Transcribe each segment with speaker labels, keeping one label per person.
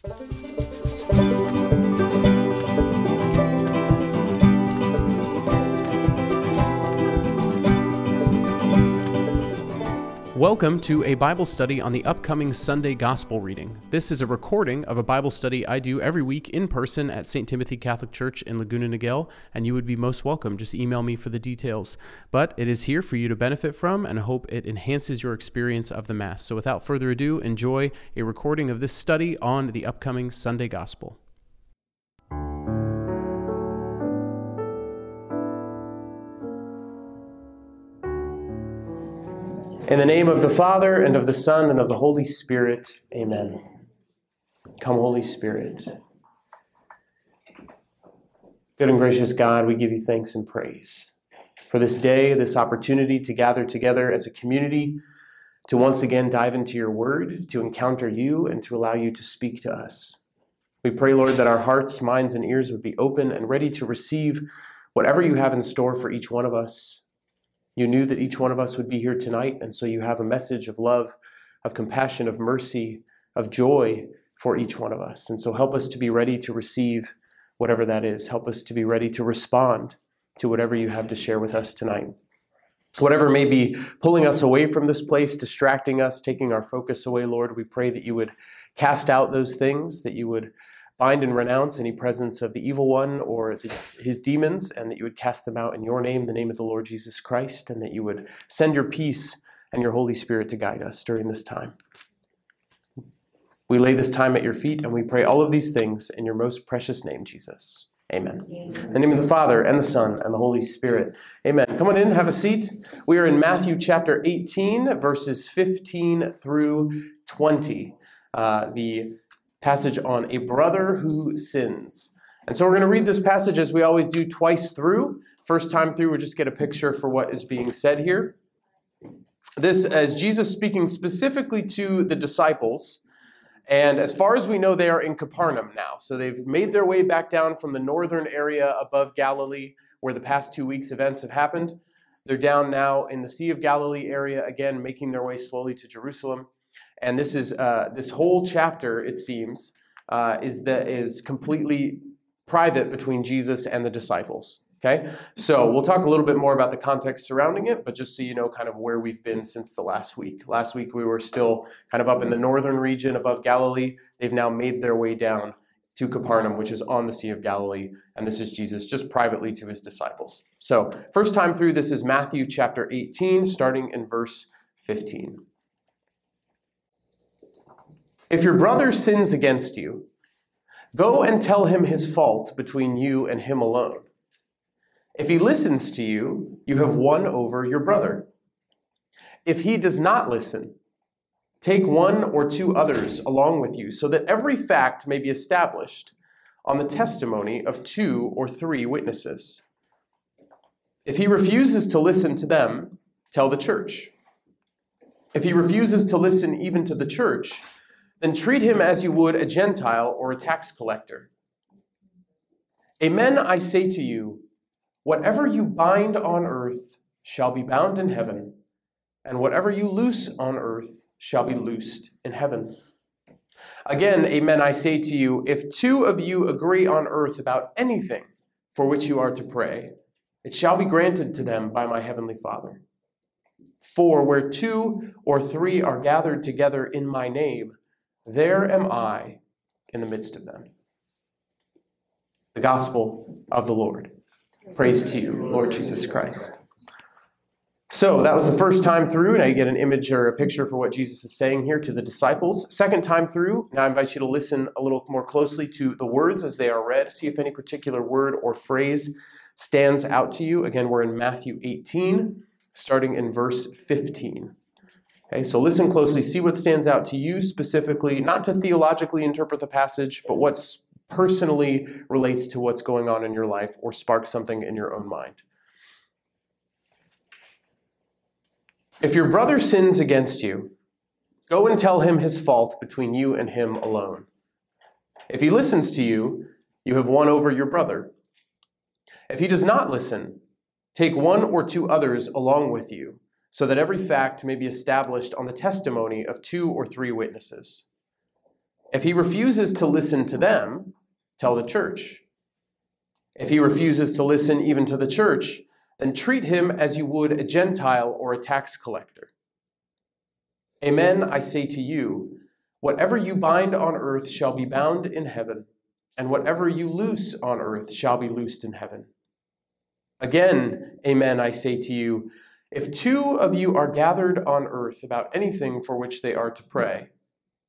Speaker 1: Thank you. Welcome to a Bible study on the upcoming Sunday Gospel reading. This is a recording of a Bible study I do every week in person at St. Timothy Catholic Church in Laguna Niguel, and you would be most welcome. Just email me for the details. But it is here for you to benefit from, and hope it enhances your experience of the Mass. So without further ado, enjoy a recording of this study on the upcoming Sunday Gospel. In the name of the Father, and of the Son, and of the Holy Spirit, amen. Come, Holy Spirit. Good and gracious God, we give you thanks and praise for this day, this opportunity to gather together as a community, to once again dive into your word, to encounter you, and to allow you to speak to us. We pray, Lord, that our hearts, minds, and ears would be open and ready to receive whatever you have in store for each one of us. You knew that each one of us would be here tonight, and so you have a message of love, of compassion, of mercy, of joy for each one of us. And so help us to be ready to receive whatever that is. Help us to be ready to respond to whatever you have to share with us tonight. Whatever may be pulling us away from this place, distracting us, taking our focus away, Lord, we pray that you would cast out those things, that you would bind and renounce any presence of the evil one or the, his demons, and that you would cast them out in your name, the name of the Lord Jesus Christ, and that you would send your peace and your Holy Spirit to guide us during this time. We lay this time at your feet, and we pray all of these things in your most precious name, Jesus. Amen. In the name of the Father, and the Son, and the Holy Spirit. Amen. Come on in, have a seat. We are in Matthew chapter 18, verses 15 through 20. Uh, the passage on a brother who sins. And so we're going to read this passage as we always do twice through. First time through, we just get a picture for what is being said here. This, as Jesus speaking specifically to the disciples, and as far as we know, they are in Capernaum now. So they've made their way back down from the northern area above Galilee, where the past two weeks' events have happened. They're down now in the Sea of Galilee area, again, making their way slowly to Jerusalem. And this is uh, this whole chapter, it seems, uh, is that is completely private between Jesus and the disciples. Okay, so we'll talk a little bit more about the context surrounding it, but just so you know, kind of where we've been since the last week. Last week we were still kind of up in the northern region above Galilee. They've now made their way down to Capernaum, which is on the Sea of Galilee, and this is Jesus just privately to his disciples. So, first time through, this is Matthew chapter 18, starting in verse 15. If your brother sins against you, go and tell him his fault between you and him alone. If he listens to you, you have won over your brother. If he does not listen, take one or two others along with you, so that every fact may be established on the testimony of two or three witnesses. If he refuses to listen to them, tell the church. If he refuses to listen even to the church, then treat him as you would a Gentile or a tax collector. Amen, I say to you, whatever you bind on earth shall be bound in heaven, and whatever you loose on earth shall be loosed in heaven. Again, amen, I say to you, if two of you agree on earth about anything for which you are to pray, it shall be granted to them by my heavenly Father. For where two or three are gathered together in my name, there am mm-hmm. I in the midst of them. The gospel of the Lord. Praise to you, Lord Jesus Christ. So that was the first time through. Now you get an image or a picture for what Jesus is saying here to the disciples. Second time through, now I invite you to listen a little more closely to the words as they are read. See if any particular word or phrase stands out to you. Again, we're in Matthew 18, starting in verse 15. Okay, so listen closely, see what stands out to you specifically, not to theologically interpret the passage, but what personally relates to what's going on in your life or sparks something in your own mind. If your brother sins against you, go and tell him his fault between you and him alone. If he listens to you, you have won over your brother. If he does not listen, take one or two others along with you so that every mm-hmm. fact may be established on the testimony of two or three witnesses. If he refuses to listen to them, tell the church. If he refuses to listen even to the church, then treat him as you would a Gentile or a tax collector. Amen, I say to you, whatever you bind on earth shall be bound in heaven, and whatever you loose on earth shall be loosed in heaven. Again, amen, I say to you, if two of you are gathered on earth about anything for which they are to pray,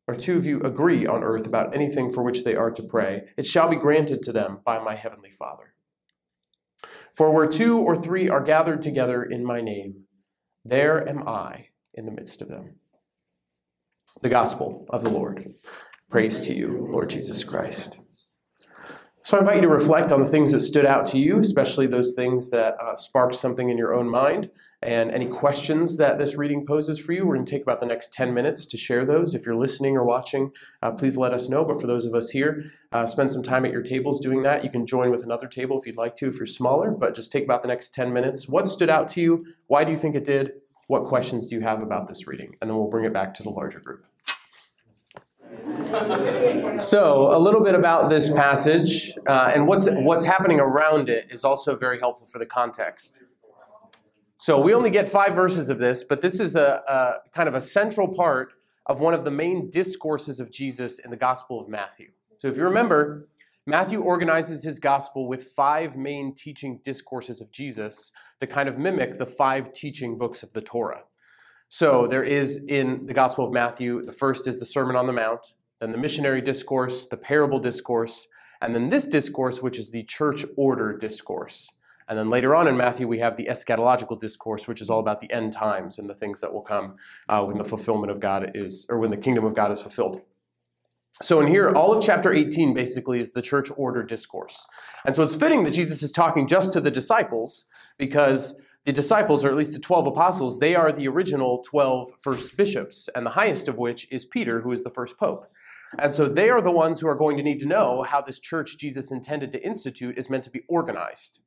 Speaker 1: or two of you agree on earth about anything for which they are to pray, it shall be granted to them by my heavenly Father. For where two or three are gathered together in my name, there am I in the midst of them. The Gospel of the Lord. Praise to you, Lord Jesus Christ. So I invite you to reflect on the things that stood out to you, especially those things that uh, sparked something in your own mind. And any questions that this reading poses for you, we're going to take about the next 10 minutes to share those. If you're listening or watching, uh, please let us know. But for those of us here, uh, spend some time at your tables doing that. You can join with another table if you'd like to, if you're smaller, but just take about the next 10 minutes. What stood out to you? Why do you think it did? What questions do you have about this reading? And then we'll bring it back to the larger group. So, a little bit about this passage uh, and what's what's happening around it is also very helpful for the context. So we only get five verses of this, but this is a, a, kind of a central part of one of the main discourses of Jesus in the Gospel of Matthew. So if you remember, Matthew organizes his gospel with five main teaching discourses of Jesus to kind of mimic the five teaching books of the Torah. So there is in the Gospel of Matthew, the first is the Sermon on the Mount, then the missionary discourse, the parable discourse, and then this discourse, which is the church order discourse. And then later on in Matthew, we have the eschatological discourse, which is all about the end times and the things that will come uh, when the fulfillment of God is, or when the kingdom of God is fulfilled. So in here, all of chapter 18 basically is the church order discourse. And so it's fitting that Jesus is talking just to the disciples because the disciples, or at least the 12 apostles, they are the original 12 first bishops, and the highest of which is Peter, who is the first pope. And so they are the ones who are going to need to know how this church Jesus intended to institute is meant to be organized.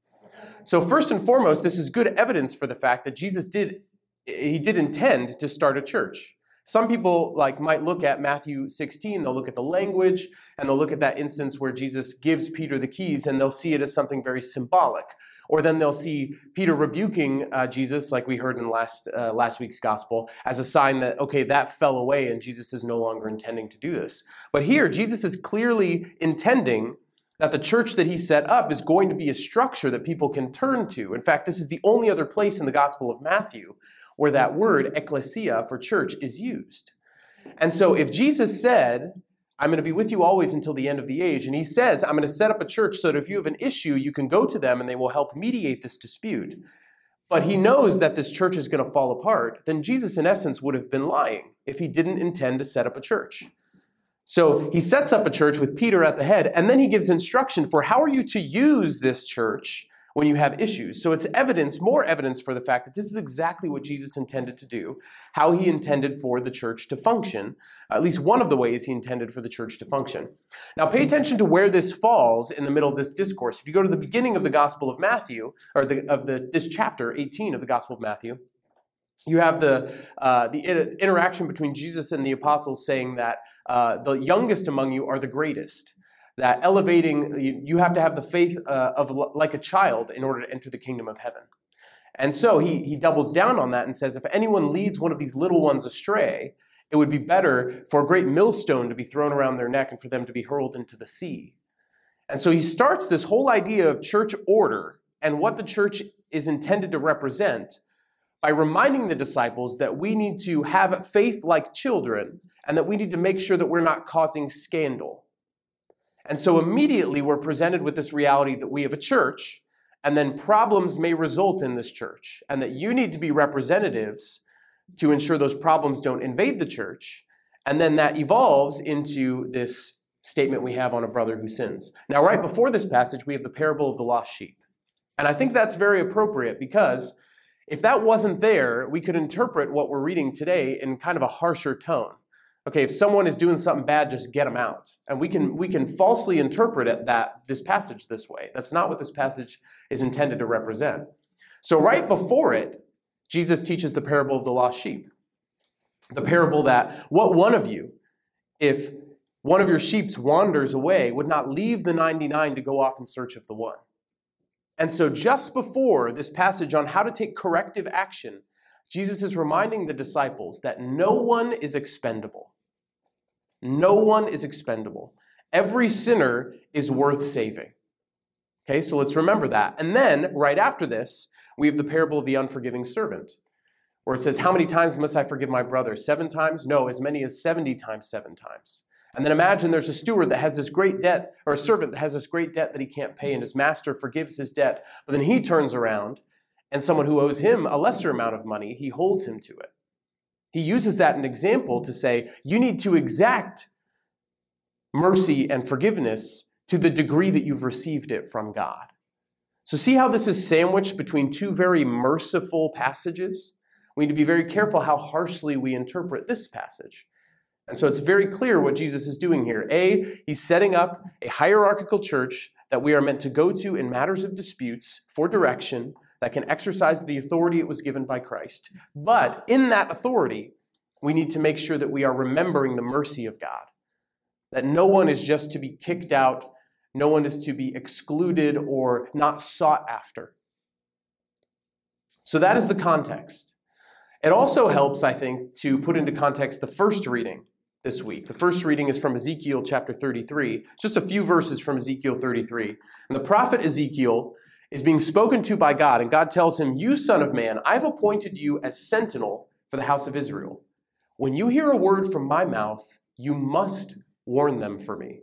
Speaker 1: So first and foremost, this is good evidence for the fact that Jesus did he did intend to start a church. Some people like might look at Matthew 16, they'll look at the language and they'll look at that instance where Jesus gives Peter the keys and they'll see it as something very symbolic. Or then they'll see Peter rebuking uh, Jesus, like we heard in last uh, last week's gospel, as a sign that okay, that fell away and Jesus is no longer intending to do this. But here, Jesus is clearly intending that the church that he set up is going to be a structure that people can turn to. In fact, this is the only other place in the Gospel of Matthew where that word, ecclesia, for church is used. And so if Jesus said, I'm going to be with you always until the end of the age, and he says, I'm going to set up a church so that if you have an issue, you can go to them and they will help mediate this dispute. But he knows that this church is going to fall apart, then Jesus, in essence, would have been lying if he didn't intend to set up a church. So he sets up a church with Peter at the head, and then he gives instruction for how are you to use this church when you have issues. So it's evidence, more evidence for the fact that this is exactly what Jesus intended to do, how he intended for the church to function, at least one of the ways he intended for the church to function. Now pay attention to where this falls in the middle of this discourse. If you go to the beginning of the Gospel of Matthew, or the, of the, this chapter 18 of the Gospel of Matthew, you have the, uh, the interaction between Jesus and the apostles saying that uh, the youngest among you are the greatest. That elevating, you, have to have the faith uh, of like a child in order to enter the kingdom of heaven. And so he, he doubles down on that and says, if anyone leads one of these little ones astray, it would be better for a great millstone to be thrown around their neck and for them to be hurled into the sea. And so he starts this whole idea of church order and what the church is intended to represent by reminding the disciples that we need to have faith like children and that we need to make sure that we're not causing scandal. And so immediately we're presented with this reality that we have a church and then problems may result in this church and that you need to be representatives to ensure those problems don't invade the church. And then that evolves into this statement we have on a brother who sins. Now, right before this passage, we have the parable of the lost sheep. And I think that's very appropriate because if that wasn't there, we could interpret what we're reading today in kind of a harsher tone. Okay, if someone is doing something bad, just get them out. And we can we can falsely interpret it that this passage this way. That's not what this passage is intended to represent. So right before it, Jesus teaches the parable of the lost sheep. The parable that what one of you if one of your sheep wanders away, would not leave the 99 to go off in search of the one. And so, just before this passage on how to take corrective action, Jesus is reminding the disciples that no one is expendable. No one is expendable. Every sinner is worth saving. Okay, so let's remember that. And then, right after this, we have the parable of the unforgiving servant, where it says, How many times must I forgive my brother? Seven times? No, as many as 70 times, seven times. And then imagine there's a steward that has this great debt, or a servant that has this great debt that he can't pay, and his master forgives his debt. But then he turns around, and someone who owes him a lesser amount of money, he holds him to it. He uses that an example to say, You need to exact mercy and forgiveness to the degree that you've received it from God. So, see how this is sandwiched between two very merciful passages? We need to be very careful how harshly we interpret this passage. And so it's very clear what Jesus is doing here. A, he's setting up a hierarchical church that we are meant to go to in matters of disputes for direction that can exercise the authority it was given by Christ. But in that authority, we need to make sure that we are remembering the mercy of God, that no one is just to be kicked out no one is to be excluded or not sought after. So that is the context. It also helps, I think, to put into context the first reading this week. The first reading is from Ezekiel chapter 33, just a few verses from Ezekiel 33. And the prophet Ezekiel is being spoken to by God, and God tells him, You, son of man, I've appointed you as sentinel for the house of Israel. When you hear a word from my mouth, you must warn them for me.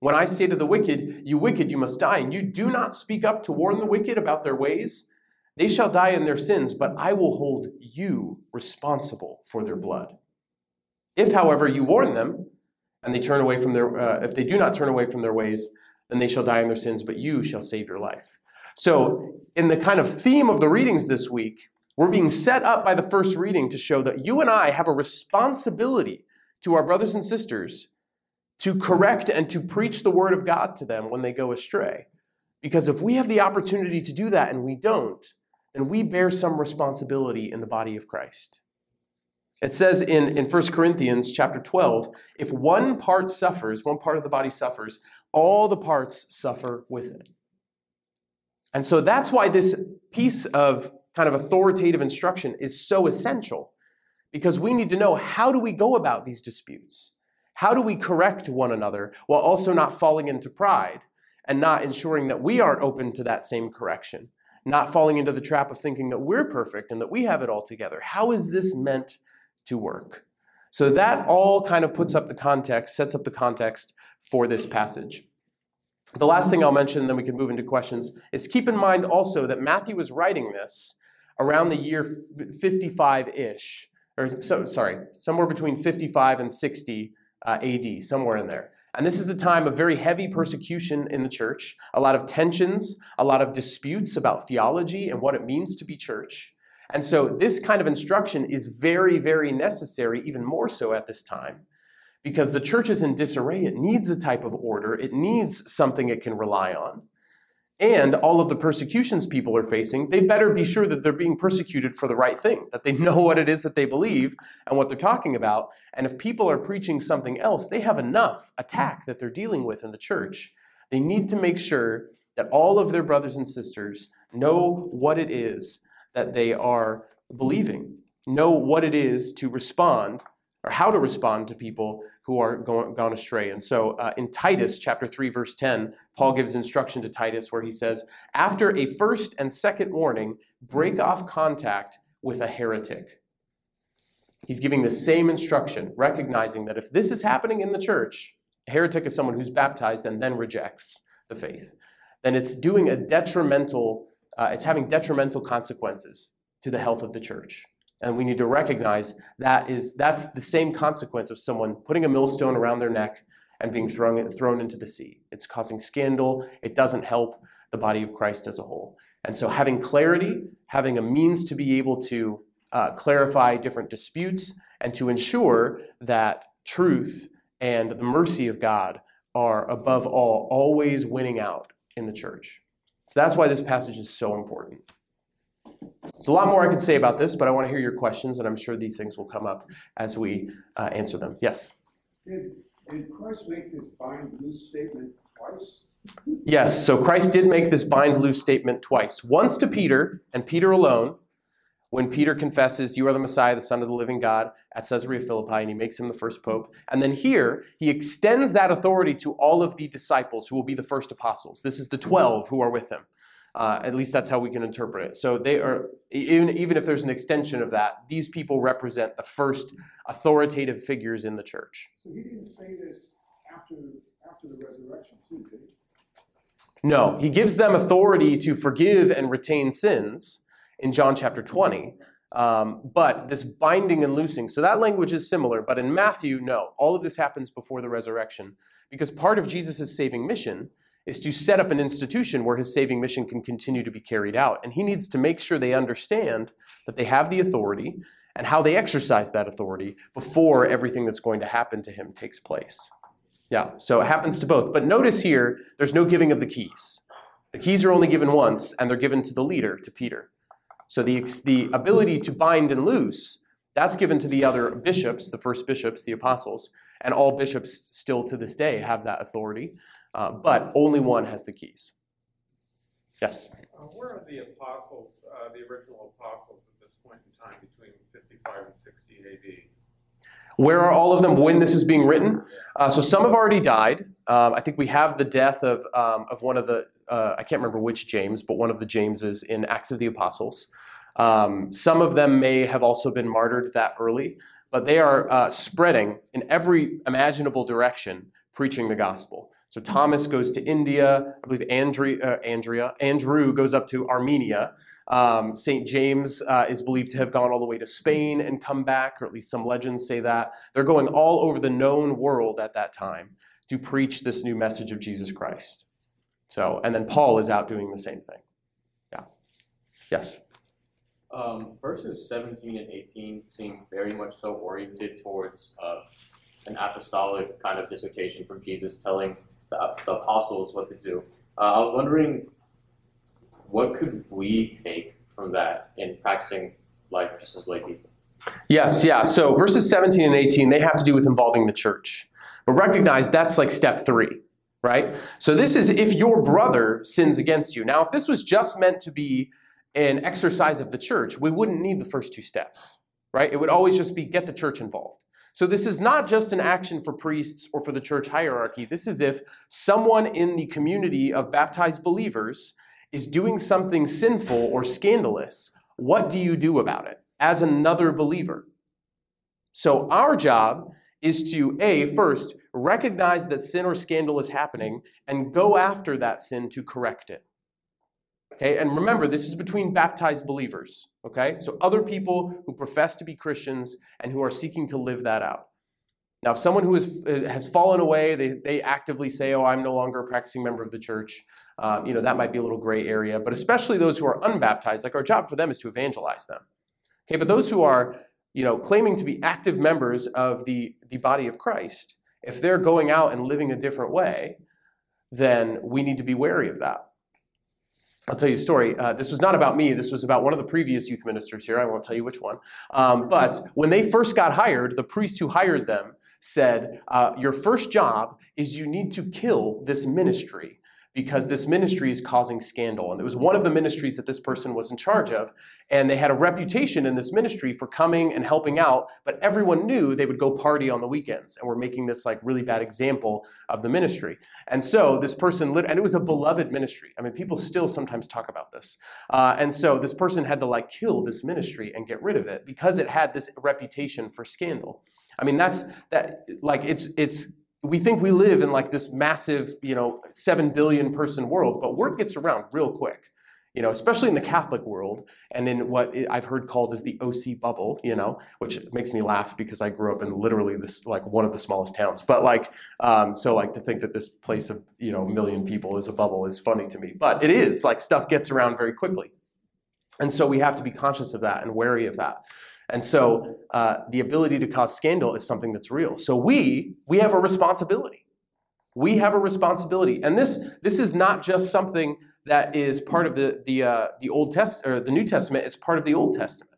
Speaker 1: When I say to the wicked, You wicked, you must die, and you do not speak up to warn the wicked about their ways, they shall die in their sins, but I will hold you responsible for their blood. If, however, you warn them, and they turn away from their, uh, if they do not turn away from their ways, then they shall die in their sins, but you shall save your life. So, in the kind of theme of the readings this week, we're being set up by the first reading to show that you and I have a responsibility to our brothers and sisters to correct and to preach the word of God to them when they go astray. Because if we have the opportunity to do that and we don't, then we bear some responsibility in the body of Christ. It says in, in 1 Corinthians chapter 12, if one part suffers, one part of the body suffers, all the parts suffer with it. And so that's why this piece of kind of authoritative instruction is so essential, because we need to know how do we go about these disputes? How do we correct one another while also not falling into pride and not ensuring that we aren't open to that same correction? Not falling into the trap of thinking that we're perfect and that we have it all together. How is this meant to work? So that all kind of puts up the context, sets up the context for this passage. The last thing I'll mention, then we can move into questions, is keep in mind also that Matthew was writing this around the year 55 ish, or so, sorry, somewhere between 55 and 60 uh, AD, somewhere in there. And this is a time of very heavy persecution in the church, a lot of tensions, a lot of disputes about theology and what it means to be church. And so this kind of instruction is very, very necessary, even more so at this time, because the church is in disarray. It needs a type of order, it needs something it can rely on and all of the persecutions people are facing, they better be sure that they're being persecuted for the right thing, that they know what it is that they believe and what they're talking about. And if people are preaching something else, they have enough attack that they're dealing with in the church. They need to make sure that all of their brothers and sisters know what it is that they are believing, know what it is to respond or how to respond to people who are going, gone astray. And so uh, in Titus chapter 3 verse 10, Paul gives instruction to Titus where he says, "After a first and second warning, break off contact with a heretic." He's giving the same instruction, recognizing that if this is happening in the church, a heretic is someone who's baptized and then rejects the faith. Then it's doing a detrimental uh, it's having detrimental consequences to the health of the church. And we need to recognize that is that's the same consequence of someone putting a millstone around their neck and being thrown, thrown into the sea. It's causing scandal. It doesn't help the body of Christ as a whole. And so having clarity, having a means to be able to uh, clarify different disputes and to ensure that truth and the mercy of God are above all always winning out in the church. So that's why this passage is so important. There's a lot more I could say about this, but I want to hear your questions, and I'm sure these things will come up as we uh, answer them. Yes?
Speaker 2: Did Did Christ make this bind loose statement twice?
Speaker 1: Yes, so Christ did make this bind loose statement twice. Once to Peter, and Peter alone, when Peter confesses, You are the Messiah, the Son of the living God, at Caesarea Philippi, and he makes him the first pope. And then here, he extends that authority to all of the disciples who will be the first apostles. This is the 12 who are with him. Uh, at least that's how we can interpret it. So they are, even, even if there's an extension of that, these people represent the first authoritative figures in the church.
Speaker 2: So he didn't say this after, after the resurrection, too, did he?
Speaker 1: No, he gives them authority to forgive and retain sins in John chapter 20. Um, but this binding and loosing, so that language is similar, but in Matthew, no. All of this happens before the resurrection because part of Jesus' saving mission is to set up an institution where his saving mission can continue to be carried out. And he needs to make sure they understand that they have the authority and how they exercise that authority before everything that's going to happen to him takes place. Yeah, so it happens to both. But notice here, there's no giving of the keys. The keys are only given once, and they're given to the leader, to Peter. So the, the ability to bind and loose, that's given to the other bishops, the first bishops, the apostles, and all bishops still to this day have that authority, uh, but only one has the keys. Yes?
Speaker 3: Uh, where are the apostles, uh, the original apostles at this point in time between 55 and 60 AD?
Speaker 1: Where are all of them when this is being written? Uh, so some have already died. Um, I think we have the death of, um, of one of the, uh, I can't remember which James, but one of the Jameses in Acts of the Apostles. Um, some of them may have also been martyred that early, but they are uh, spreading in every imaginable direction, preaching the gospel. So Thomas goes to India. I believe Andrea, uh, Andrea Andrew goes up to Armenia. Um, St. James uh, is believed to have gone all the way to Spain and come back, or at least some legends say that. They're going all over the known world at that time to preach this new message of Jesus Christ. So, and then Paul is out doing the same thing. Yeah. Yes.
Speaker 4: Um, verses 17 and 18 seem very much so oriented towards uh, an apostolic kind of dissertation from Jesus telling the, the apostles what to do. Uh, I was wondering, what could we take from that in practicing life just as lay people?
Speaker 1: Yes, yeah. So verses 17 and 18, they have to do with involving the church. But recognize that's like step three, right? So this is if your brother sins against you. Now, if this was just meant to be an exercise of the church, we wouldn't need the first two steps, right? It would always just be get the church involved. So this is not just an action for priests or for the church hierarchy. This is if someone in the community of baptized believers is doing something sinful or scandalous, what do you do about it as another believer? So our job is to A, first, recognize that sin or scandal is happening and go after that sin to correct it. Okay, and remember, this is between baptized believers. Okay, so other people who profess to be Christians and who are seeking to live that out. Now, if someone who is, has fallen away, they, they actively say, Oh, I'm no longer a practicing member of the church, um, you know, that might be a little gray area. But especially those who are unbaptized, like our job for them is to evangelize them. Okay, but those who are, you know, claiming to be active members of the, the body of Christ, if they're going out and living a different way, then we need to be wary of that. I'll tell you a story. Uh, this was not about me. This was about one of the previous youth ministers here. I won't tell you which one. Um, but when they first got hired, the priest who hired them said, uh, Your first job is you need to kill this ministry because this ministry is causing scandal. And it was one of the ministries that this person was in charge of. And they had a reputation in this ministry for coming and helping out, but everyone knew they would go party on the weekends and were making this like really bad example of the ministry. And so this person, lit- and it was a beloved ministry. I mean, people still sometimes talk about this. Uh, and so this person had to like kill this ministry and get rid of it because it had this reputation for scandal. I mean, that's that like it's it's we think we live in like this massive, you know, 7 billion person world, but word gets around real quick. You know, especially in the Catholic world and in what I've heard called as the OC bubble, you know, which makes me laugh because I grew up in literally this, like one of the smallest towns. But like, um, so like to think that this place of, you know, a million people is a bubble is funny to me. But it is, like stuff gets around very quickly. And so we have to be conscious of that and wary of that. And so uh, the ability to cause scandal is something that's real. So we we have a responsibility. We have a responsibility, and this this is not just something that is part of the the uh, the Old Test or the New Testament. It's part of the Old Testament.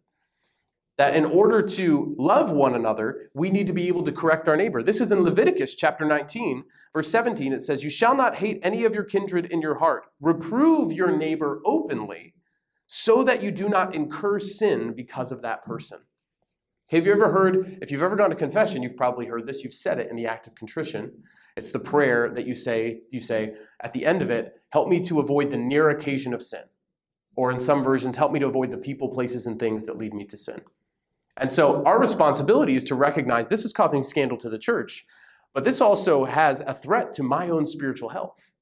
Speaker 1: that in order to love one another, we need to be able to correct our neighbor. This is in Leviticus chapter 19, verse 17. It says, You shall not hate any of your kindred in your heart. Reprove your neighbor openly, so that you do not incur sin because of that person. Have you ever heard, if you've ever gone to confession, you've probably heard this, you've said it in the act of contrition. It's the prayer that you say, you say at the end of it, help me to avoid the near occasion of sin. Or in some versions, help me to avoid the people, places, and things that lead me to sin. And so our responsibility is to recognize this is causing scandal to the church, but this also has a threat to my own spiritual health.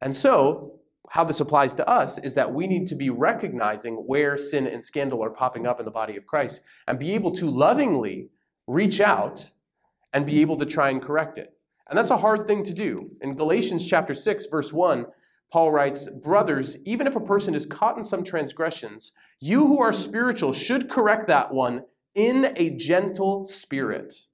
Speaker 1: And so how this applies to us is that we need to be recognizing where sin and scandal are popping up in the body of Christ and be able to lovingly reach out and be able to try and correct it. And that's a hard thing to do. In Galatians chapter 6 verse 1, Paul writes, "Brothers, even if a person is caught in some transgressions, you who are spiritual should correct that one in a gentle spirit."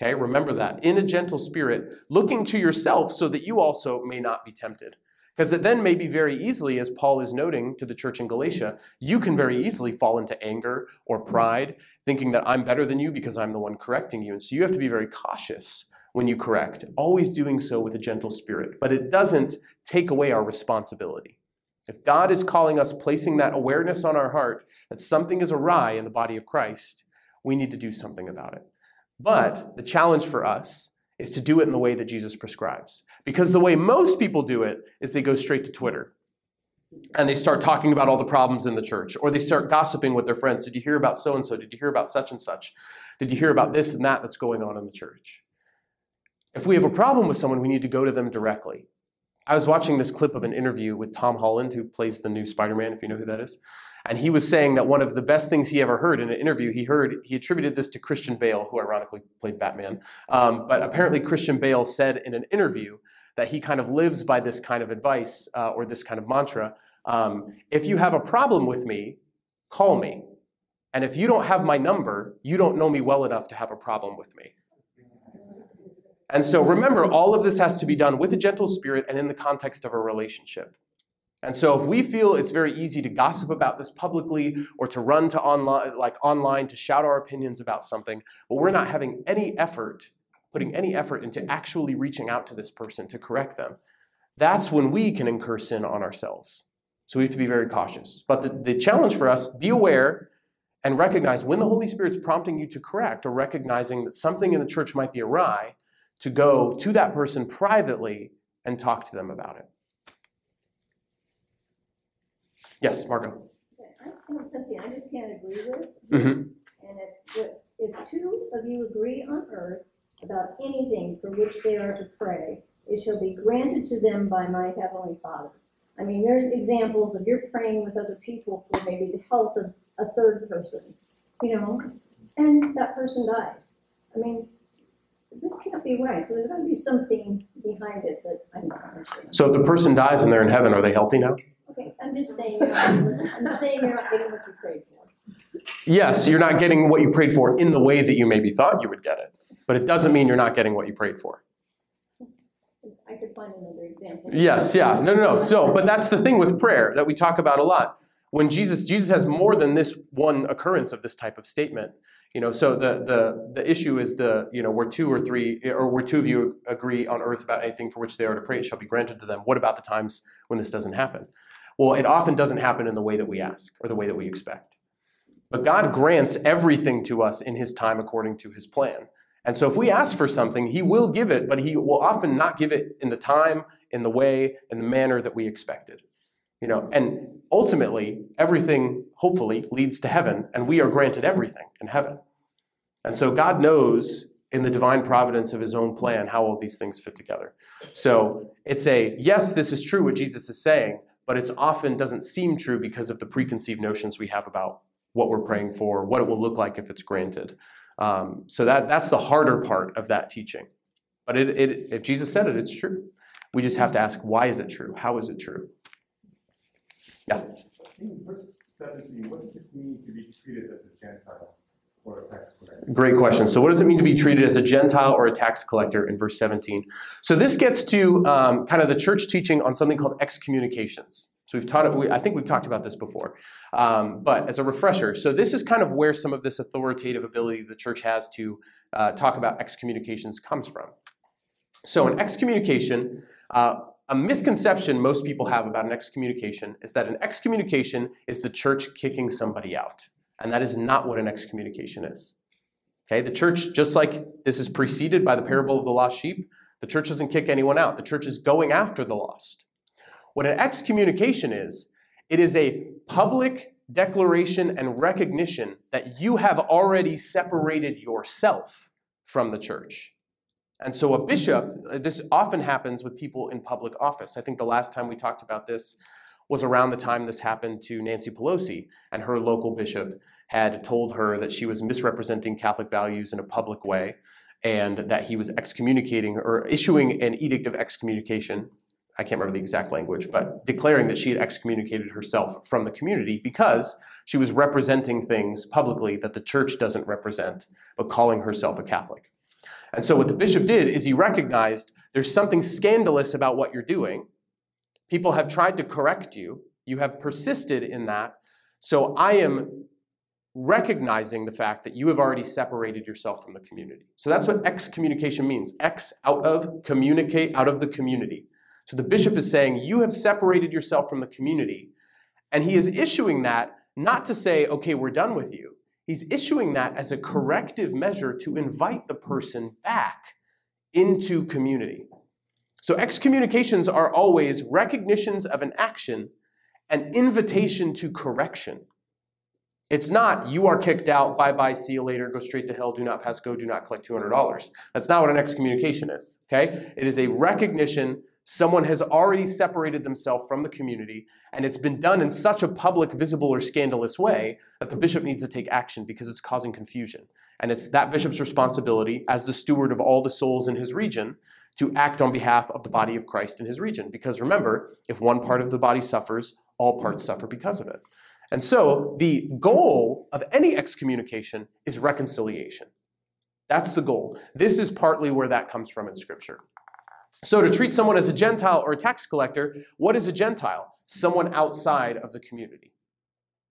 Speaker 1: Okay, remember that. In a gentle spirit, looking to yourself so that you also may not be tempted. Because it then may be very easily, as Paul is noting to the church in Galatia, you can very easily fall into anger or pride, thinking that I'm better than you because I'm the one correcting you. And so you have to be very cautious when you correct, always doing so with a gentle spirit. But it doesn't take away our responsibility. If God is calling us, placing that awareness on our heart that something is awry in the body of Christ, we need to do something about it. But the challenge for us is to do it in the way that Jesus prescribes. Because the way most people do it is they go straight to Twitter and they start talking about all the problems in the church, or they start gossiping with their friends. Did you hear about so and so? Did you hear about such and such? Did you hear about this and that that's going on in the church? If we have a problem with someone, we need to go to them directly. I was watching this clip of an interview with Tom Holland, who plays the new Spider Man, if you know who that is. And he was saying that one of the best things he ever heard in an interview, he heard, he attributed this to Christian Bale, who ironically played Batman. Um, but apparently, Christian Bale said in an interview that he kind of lives by this kind of advice uh, or this kind of mantra um, if you have a problem with me, call me. And if you don't have my number, you don't know me well enough to have a problem with me. And so remember, all of this has to be done with a gentle spirit and in the context of a relationship. And so if we feel it's very easy to gossip about this publicly or to run to online like online to shout our opinions about something, but we're not having any effort, putting any effort into actually reaching out to this person to correct them, that's when we can incur sin on ourselves. So we have to be very cautious. But the, the challenge for us, be aware and recognize when the Holy Spirit's prompting you to correct or recognizing that something in the church might be awry, to go to that person privately and talk to them about it. Yes.
Speaker 5: I know something I just can't agree with,
Speaker 1: hmm
Speaker 5: and it's this, if two of you agree on earth about anything for which they are to pray, it shall be granted to them by my heavenly Father. I mean, there's examples of you're praying with other people for maybe the health of a third person, you know, and that person dies. I mean, this can't be right, so there's gotta be something behind it that I'm not understanding.
Speaker 1: So if the person dies and they're in heaven, are they healthy now?
Speaker 5: Okay, I'm just saying, you're not- I'm saying you're not getting what you prayed for.
Speaker 1: Yes, you're not getting what you prayed for in the way that you maybe thought you would get it. But it doesn't mean you're not getting what you prayed for.
Speaker 5: I could find another example.
Speaker 1: Yes, yeah. No, no, no. So, but that's the thing with prayer that we talk about a lot. When Jesus Jesus has more than this one occurrence of this type of statement. You know, so the the the issue is the, you know, where two or three or where two of you agree on earth about anything for which they are to pray, it shall be granted to them. What about the times when this doesn't happen? Well, it often doesn't happen in the way that we ask or the way that we expect. But God grants everything to us in his time according to his plan. And so if we ask for something, he will give it, but he will often not give it in the time, in the way, in the manner that we expected. You know, and ultimately, everything hopefully leads to heaven, and we are granted everything in heaven. And so God knows in the divine providence of his own plan how all these things fit together. So it's a yes, this is true what Jesus is saying, but it's often doesn't seem true because of the preconceived notions we have about what we're praying for, what it will look like if it's granted. Um, so that that's the harder part of that teaching. But it, it, if Jesus said it, it's true. We just have to ask, why is it true? How is it true? Yeah.
Speaker 2: In verse seventeen, what does it mean to be treated as a Gentile or tax?
Speaker 1: Great question. So, what does it mean to be treated as a Gentile or a tax collector in verse 17? So, this gets to um, kind of the church teaching on something called excommunications. So we've taught it. We, I think we've talked about this before, um, but as a refresher, so this is kind of where some of this authoritative ability the church has to uh, talk about excommunications comes from. So an excommunication, uh, a misconception most people have about an excommunication is that an excommunication is the church kicking somebody out, and that is not what an excommunication is. Okay, the church, just like this is preceded by the parable of the lost sheep, the church doesn't kick anyone out. The church is going after the lost. What an excommunication is, it is a public declaration and recognition that you have already separated yourself from the church. And so, a bishop, this often happens with people in public office. I think the last time we talked about this was around the time this happened to Nancy Pelosi, and her local bishop had told her that she was misrepresenting Catholic values in a public way and that he was excommunicating or issuing an edict of excommunication I can't remember the exact language, but declaring that she had excommunicated herself from the community because she was representing things publicly that the church doesn't represent, but calling herself a Catholic. And so what the bishop did is he recognized there's something scandalous about what you're doing. People have tried to correct you. You have persisted in that. So I am recognizing the fact that you have already separated yourself from the community. So that's what excommunication means. Ex out of, communicate out of the community. So the bishop is saying, You have separated yourself from the community. And he is issuing that not to say, Okay, we're done with you. He's issuing that as a corrective measure to invite the person back into community. So excommunications are always recognitions of an action, an invitation to correction. It's not you are kicked out, bye bye, see you later, go straight to hell, do not pass go, do not collect $200. That's not what an excommunication is, okay? It is a recognition Someone has already separated themselves from the community, and it's been done in such a public, visible, or scandalous way that the bishop needs to take action because it's causing confusion. And it's that bishop's responsibility, as the steward of all the souls in his region, to act on behalf of the body of Christ in his region. Because remember, if one part of the body suffers, all parts suffer because of it. And so the goal of any excommunication is reconciliation. That's the goal. This is partly where that comes from in Scripture. So, to treat someone as a Gentile or a tax collector, what is a Gentile? Someone outside of the community.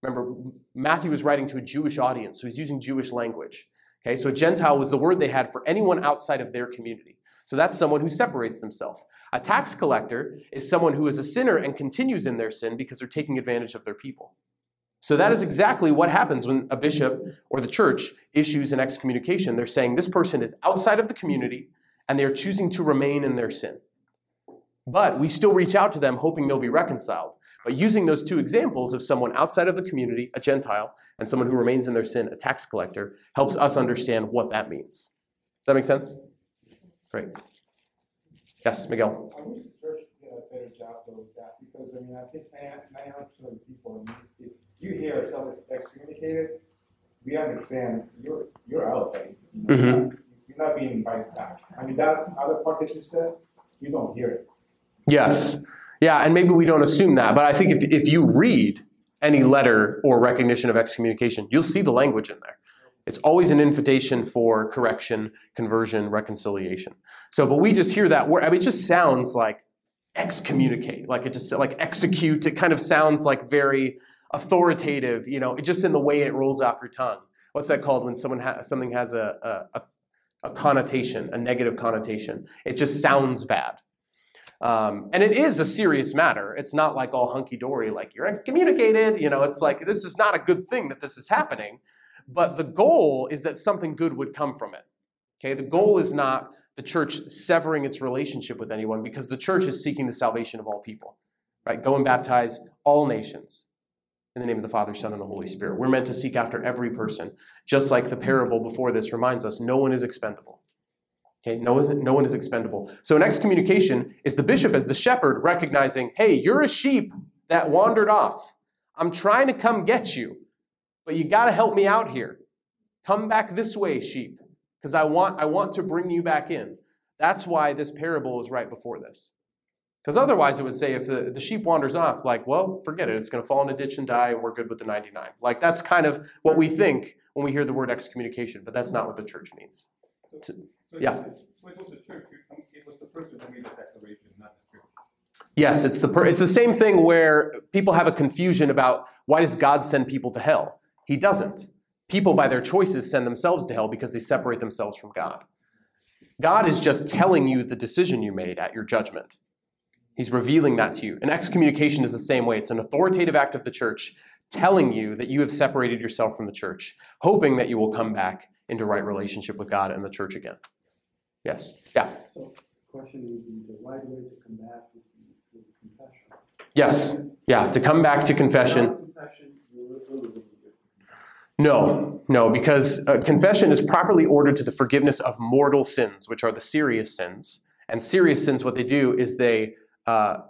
Speaker 1: Remember, Matthew was writing to a Jewish audience, so he's using Jewish language. Okay, so Gentile was the word they had for anyone outside of their community. So that's someone who separates themselves. A tax collector is someone who is a sinner and continues in their sin because they're taking advantage of their people. So that is exactly what happens when a bishop or the church issues an excommunication. They're saying this person is outside of the community, and they are choosing to remain in their sin. But we still reach out to them hoping they'll be reconciled. But using those two examples of someone outside of the community, a Gentile, and someone who remains in their sin, a tax collector, helps us understand what that means. Does that make sense? Great. Yes, Miguel.
Speaker 6: I wish the church did a better job of that because I mean I think percent of the people, you hear someone excommunicated, we understand you're you're out. You know,
Speaker 1: Mhm.
Speaker 6: You're not being invited back. I mean that other part that you said, you don't hear it.
Speaker 1: Yes. Yeah, and maybe we don't assume that, but I think if, if you read any letter or recognition of excommunication, you'll see the language in there. It's always an invitation for correction, conversion, reconciliation. So, but we just hear that word. I mean, it just sounds like excommunicate, like it just like execute. It kind of sounds like very authoritative, you know, just in the way it rolls off your tongue. What's that called when someone ha- something has a, a, a connotation, a negative connotation? It just sounds bad. Um, and it is a serious matter. It's not like all hunky dory, like you're excommunicated. You know, it's like this is not a good thing that this is happening. But the goal is that something good would come from it. Okay, the goal is not the church severing its relationship with anyone because the church is seeking the salvation of all people. Right? Go and baptize all nations in the name of the Father, Son, and the Holy Spirit. We're meant to seek after every person, just like the parable before this reminds us no one is expendable. Okay, no, one- no one is expendable. So an excommunication is the bishop as the shepherd recognizing, hey, you're a sheep that wandered off. I'm trying to come get you, but you got to help me out here. Come back this way, sheep, because I want I want to bring you back in. That's why this parable is right before this. Because otherwise, it would say if the, the sheep wanders off, like, well, forget it. It's going to fall in a ditch and die, and we're good with the 99. Like, that's kind of what we think when we hear the word excommunication, but that's not what the church means.
Speaker 2: So
Speaker 1: Yeah.
Speaker 2: So it was the church, it was the person who made the declaration, not the church.
Speaker 1: Yes, it's the per- it's the same thing where people have a confusion about why does God send people to hell? He doesn't. People by their choices send themselves to hell because they separate themselves from God. God is just telling you the decision you made at your judgment. He's revealing that to you. And excommunication is the same way. It's an authoritative act of the church telling you that you have separated yourself from the church, hoping that you will come back into right relationship with God and the church again. Yes. Yeah.
Speaker 7: So the question would be the right way to come back through confession.
Speaker 1: Yes. Yeah. To come back to confession.
Speaker 7: Without confession, you're literally
Speaker 1: No, no, because uh, confession is properly ordered to the forgiveness of mortal sins, which are the serious sins. And serious sins, what they do is they uh,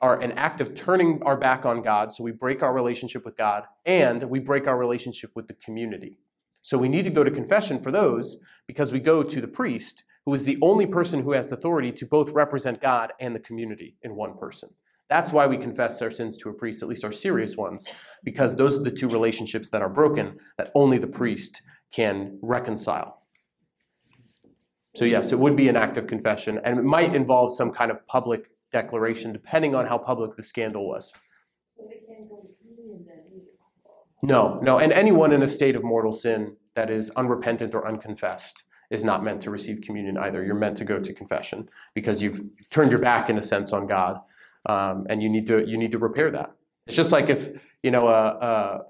Speaker 1: are an act of turning our back on God. So we break our relationship with God and we break our relationship with the community. So we need to go to confession for those because we go to the priest, who is the only person who has authority to both represent God and the community in one person. That's why we confess our sins to a priest, at least our serious ones, because those are the two relationships that are broken that only the priest can reconcile. So, yes, it would be an act of confession, and it might involve some kind of public declaration, depending on how public the scandal was. No, no, and anyone in a state of mortal sin that is unrepentant or unconfessed is not meant to receive communion either. You're meant to go to confession because you've, you've turned your back, in a sense, on God, um, and you need to you need to repair that. It's just like if you know uh,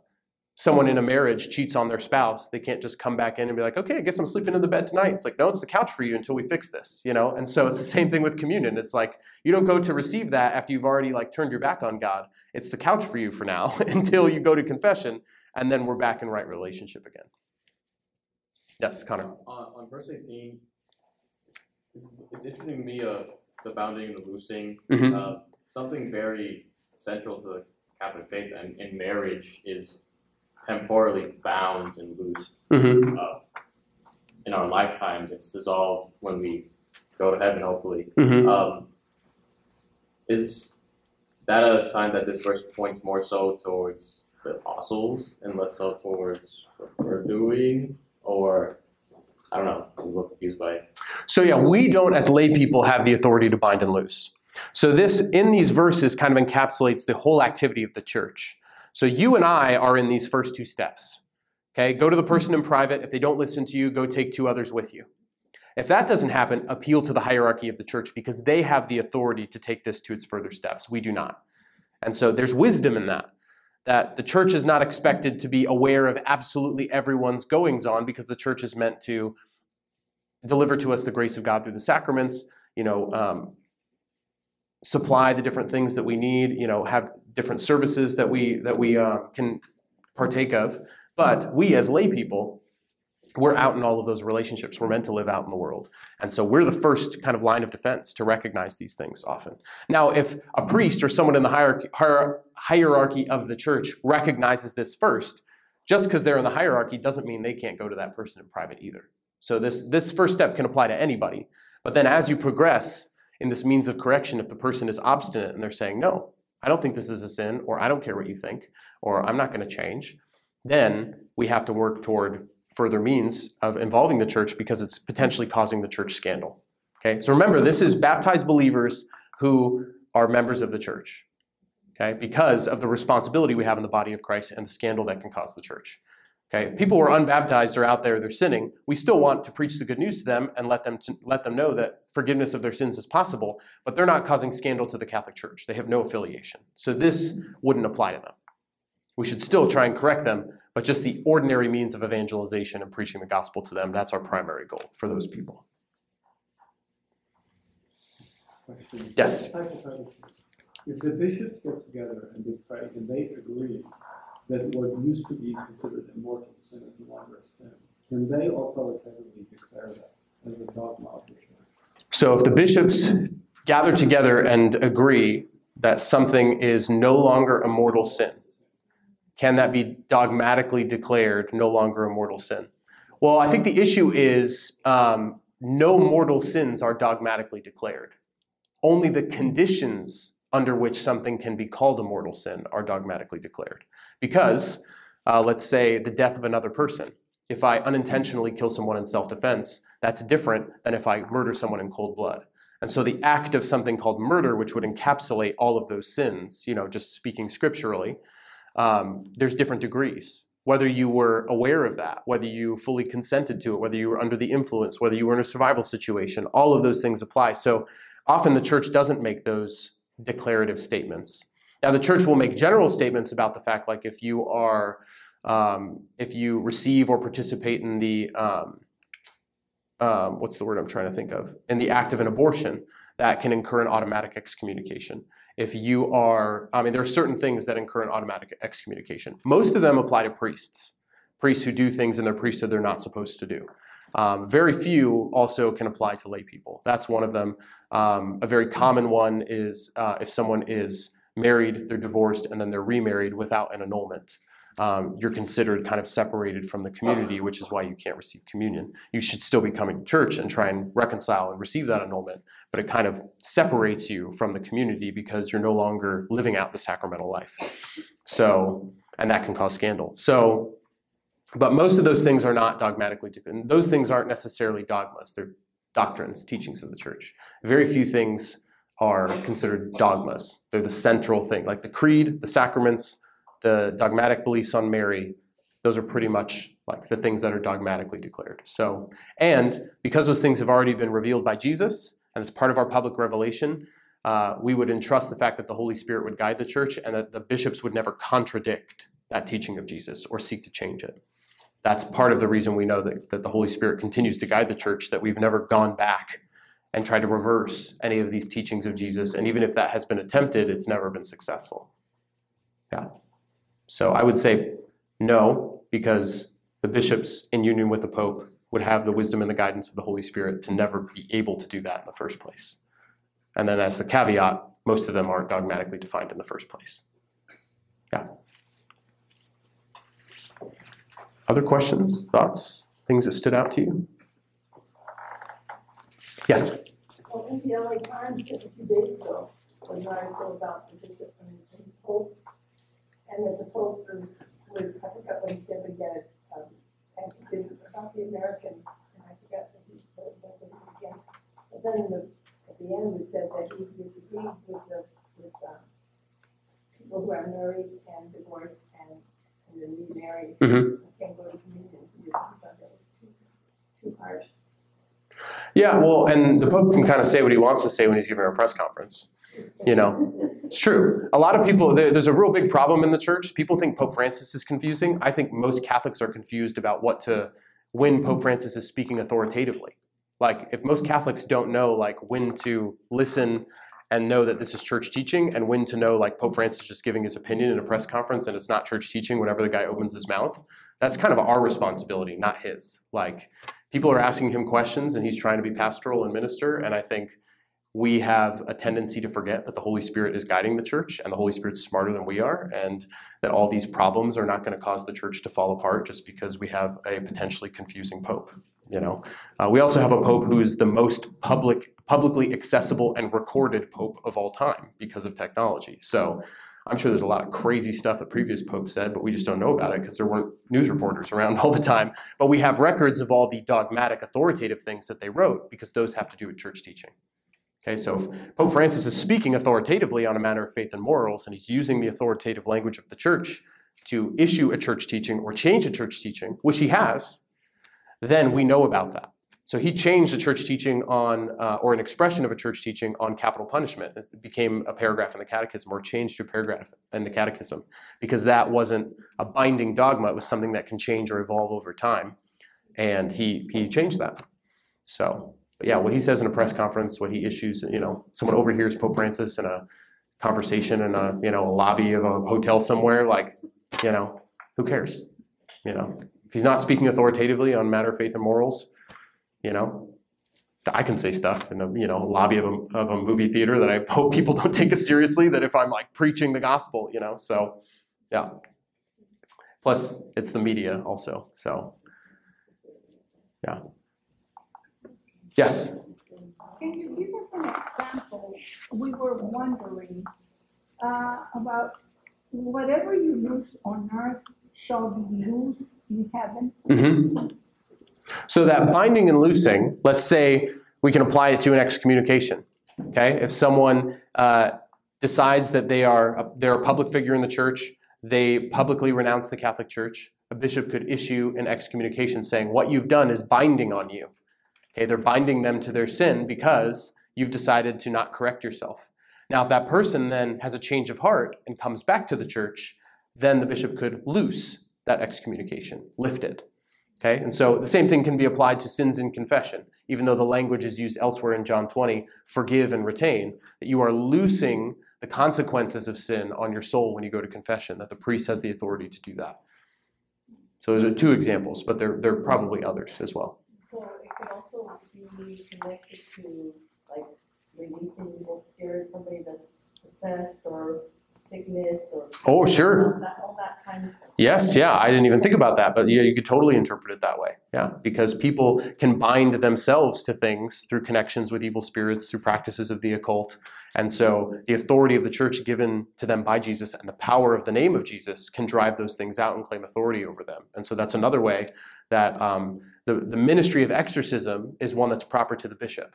Speaker 1: someone in a marriage cheats on their spouse, they can't just come back in and be like, "Okay, I guess I'm sleeping in the bed tonight." It's like, no, it's the couch for you until we fix this, you know. And so it's the same thing with communion. It's like you don't go to receive that after you've already like turned your back on God. It's the couch for you for now until you go to confession, and then we're back in right relationship again. Yes, Connor.
Speaker 4: On, on verse 18, it's, it's interesting to me uh, the bounding and the loosing.
Speaker 1: Mhm.
Speaker 4: Uh, something very central to the Catholic faith and in marriage is temporally bound and loose.
Speaker 1: Mm-hmm.
Speaker 4: Uh, in our lifetimes, it's dissolved when we go to heaven, hopefully.
Speaker 1: Mm-hmm.
Speaker 4: Um, is that a sign that this verse points more so towards the apostles and less so towards what we're doing? Or, I don't know, I'm a little confused by it.
Speaker 1: So yeah, we don't as lay people have the authority to bind and loose. So this in these verses kind of encapsulates the whole activity of the church. So you and I are in these first two steps. Okay, go to the person in private. If they don't listen to you, go take two others with you. If that doesn't happen, appeal to the hierarchy of the church because they have the authority to take this to its further steps. We do not. And so there's wisdom in that. That the church is not expected to be aware of absolutely everyone's goings on because the church is meant to deliver to us the grace of God through the sacraments, you know, um, supply the different things that we need, you know, have different services that we that we uh, can partake of. But we as lay people, we're out in all of those relationships. We're meant to live out in the world, and so we're the first kind of line of defense to recognize these things. Often, now, if a priest or someone in the hierarchy, hierarchy of the church recognizes this first, just because they're in the hierarchy doesn't mean they can't go to that person in private either. So this this first step can apply to anybody. But then as you progress in this means of correction, if the person is obstinate and they're saying, no, I don't think this is a sin, or I don't care what you think, or I'm not going to change, then we have to work toward further means of involving the church because it's potentially causing the church scandal. Okay, so remember, this is baptized believers who are members of the church. Okay, because of the responsibility we have in the body of Christ and the scandal that can cause the church. Okay, if people who are unbaptized are out there, they're sinning. We still want to preach the good news to them and let them to, let them know that forgiveness of their sins is possible, but they're not causing scandal to the Catholic Church. They have no affiliation, so this wouldn't apply to them. We should still try and correct them, but just the ordinary means of evangelization and preaching the gospel to them, that's our primary goal for those people. Yes.
Speaker 7: If the bishops get together and they pray and they agree that what used to be considered a mortal sin is no longer a sin, can they authoritatively declare that as a dogma of the church?
Speaker 1: So if the bishops gather together and agree that something is no longer a mortal sin, can that be dogmatically declared no longer a mortal sin? Well, I think the issue is um, no mortal sins are dogmatically declared. Only the conditions under which something can be called a mortal sin are dogmatically declared. Because, uh, let's say, the death of another person. If I unintentionally kill someone in self defense, that's different than if I murder someone in cold blood. And so the act of something called murder, which would encapsulate all of those sins, you know, just speaking scripturally, um, there's different degrees. Whether you were aware of that, whether you fully consented to it, whether you were under the influence, whether you were in a survival situation, all of those things apply. So often the church doesn't make those declarative statements. Now, the church will make general statements about the fact, like if you are, um, if you receive or participate in the, um, um, what's the word I'm trying to think of, in the act of an abortion, that can incur an automatic excommunication. If you are, I mean, there are certain things that incur an automatic excommunication. Most of them apply to priests, priests who do things in their priesthood they're not supposed to do. Um, very few also can apply to lay people. That's one of them. Um, a very common one is uh, if someone is married, they're divorced, and then they're remarried without an annulment. Um, you're considered kind of separated from the community, which is why you can't receive communion. You should still be coming to church and try and reconcile and receive that annulment, but it kind of separates you from the community because you're no longer living out the sacramental life. So, and that can cause scandal. So, but most of those things are not dogmatically, and those things aren't necessarily dogmas. They're doctrines, teachings of the church. Very few things are considered dogmas. They're the central thing, like the creed, the sacraments, the dogmatic beliefs on Mary. Those are pretty much like the things that are dogmatically declared. So, and because those things have already been revealed by Jesus and it's part of our public revelation, uh, we would entrust the fact that the Holy Spirit would guide the church and that the bishops would never contradict that teaching of Jesus or seek to change it. That's part of the reason we know that, that the Holy Spirit continues to guide the church, that we've never gone back and try to reverse any of these teachings of Jesus. And even if that has been attempted, it's never been successful. Yeah. So I would say no, because the bishops, in union with the Pope, would have the wisdom and the guidance of the Holy Spirit to never be able to do that in the first place. And then, as the caveat, most of them aren't dogmatically defined in the first place. Yeah. Other questions, thoughts, things that stood out to you? Yes.
Speaker 8: Well, the LA Times just a few days ago, was an article about the bishop and and Pope, and that the Pope was, was, I forgot what he said, but he had, um, anxiety about the Americans, and I forgot what he, what was again. But then in the, at the end, it said that he disagreed with the, with, um, people who are married and divorced and, and then remarried.
Speaker 1: Mhm.
Speaker 8: Can't go to communion, he thought that was too, too harsh.
Speaker 1: Yeah, well, and the Pope can kind of say what he wants to say when he's giving a press conference. You know, it's true. A lot of people, there, there's a real big problem in the church. People think Pope Francis is confusing. I think most Catholics are confused about what to, when Pope Francis is speaking authoritatively. Like, if most Catholics don't know, like, when to listen and know that this is church teaching and when to know, like, Pope Francis is just giving his opinion in a press conference and it's not church teaching whenever the guy opens his mouth, that's kind of our responsibility, not his. Like, people are asking him questions and he's trying to be pastoral and minister, and I think we have a tendency to forget that the Holy Spirit is guiding the church and the Holy Spirit's smarter than we are, and that all these problems are not going to cause the church to fall apart just because we have a potentially confusing pope. You know, uh, we also have a pope who is the most public, publicly accessible and recorded pope of all time because of technology. So. I'm sure there's a lot of crazy stuff that previous popes said, but we just don't know about it because there weren't news reporters around all the time. But we have records of all the dogmatic, authoritative things that they wrote because those have to do with church teaching. Okay, so if Pope Francis is speaking authoritatively on a matter of faith and morals, and he's using the authoritative language of the church to issue a church teaching or change a church teaching, which he has, then we know about that. So he changed a church teaching on, uh, or an expression of a church teaching on capital punishment. It became a paragraph in the catechism or changed to a paragraph in the catechism because that wasn't a binding dogma. It was something that can change or evolve over time. And he, he changed that. So, yeah, what he says in a press conference, what he issues, you know, someone overhears Pope Francis in a conversation in a, you know, a lobby of a hotel somewhere, like, you know, who cares? You know, if he's not speaking authoritatively on matter of faith and morals, you know, I can say stuff in a you know lobby of a, of a movie theater that I hope people don't take it seriously. That if I'm like preaching the gospel, you know, so yeah. Plus, it's the media also, so yeah. Yes.
Speaker 9: Can you give us an example? We were wondering uh, about whatever you lose on earth shall be used in heaven.
Speaker 1: hmm So that binding and loosing, let's say we can apply it to an excommunication. Okay, if someone uh, decides that they are a, they're a public figure in the church, they publicly renounce the Catholic Church, a bishop could issue an excommunication saying what you've done is binding on you. Okay, they're binding them to their sin because you've decided to not correct yourself. Now, if that person then has a change of heart and comes back to the church, then the bishop could loose that excommunication, lift it. Okay, and so the same thing can be applied to sins in confession, even though the language is used elsewhere in John 20, forgive and retain, that you are loosing the consequences of sin on your soul when you go to confession, that the priest has the authority to do that. So those are two examples, but there, there are probably others as well.
Speaker 8: So it could also be connected to like releasing evil spirits, somebody that's possessed or sickness or.
Speaker 1: Oh, sure.
Speaker 8: All that, all that kind of stuff.
Speaker 1: Yes, yeah, I didn't even think about that, but yeah, you could totally interpret it that way. Yeah, because people can bind themselves to things through connections with evil spirits, through practices of the occult. And so the authority of the church given to them by Jesus and the power of the name of Jesus can drive those things out and claim authority over them. And so that's another way that um, the, the ministry of exorcism is one that's proper to the bishop.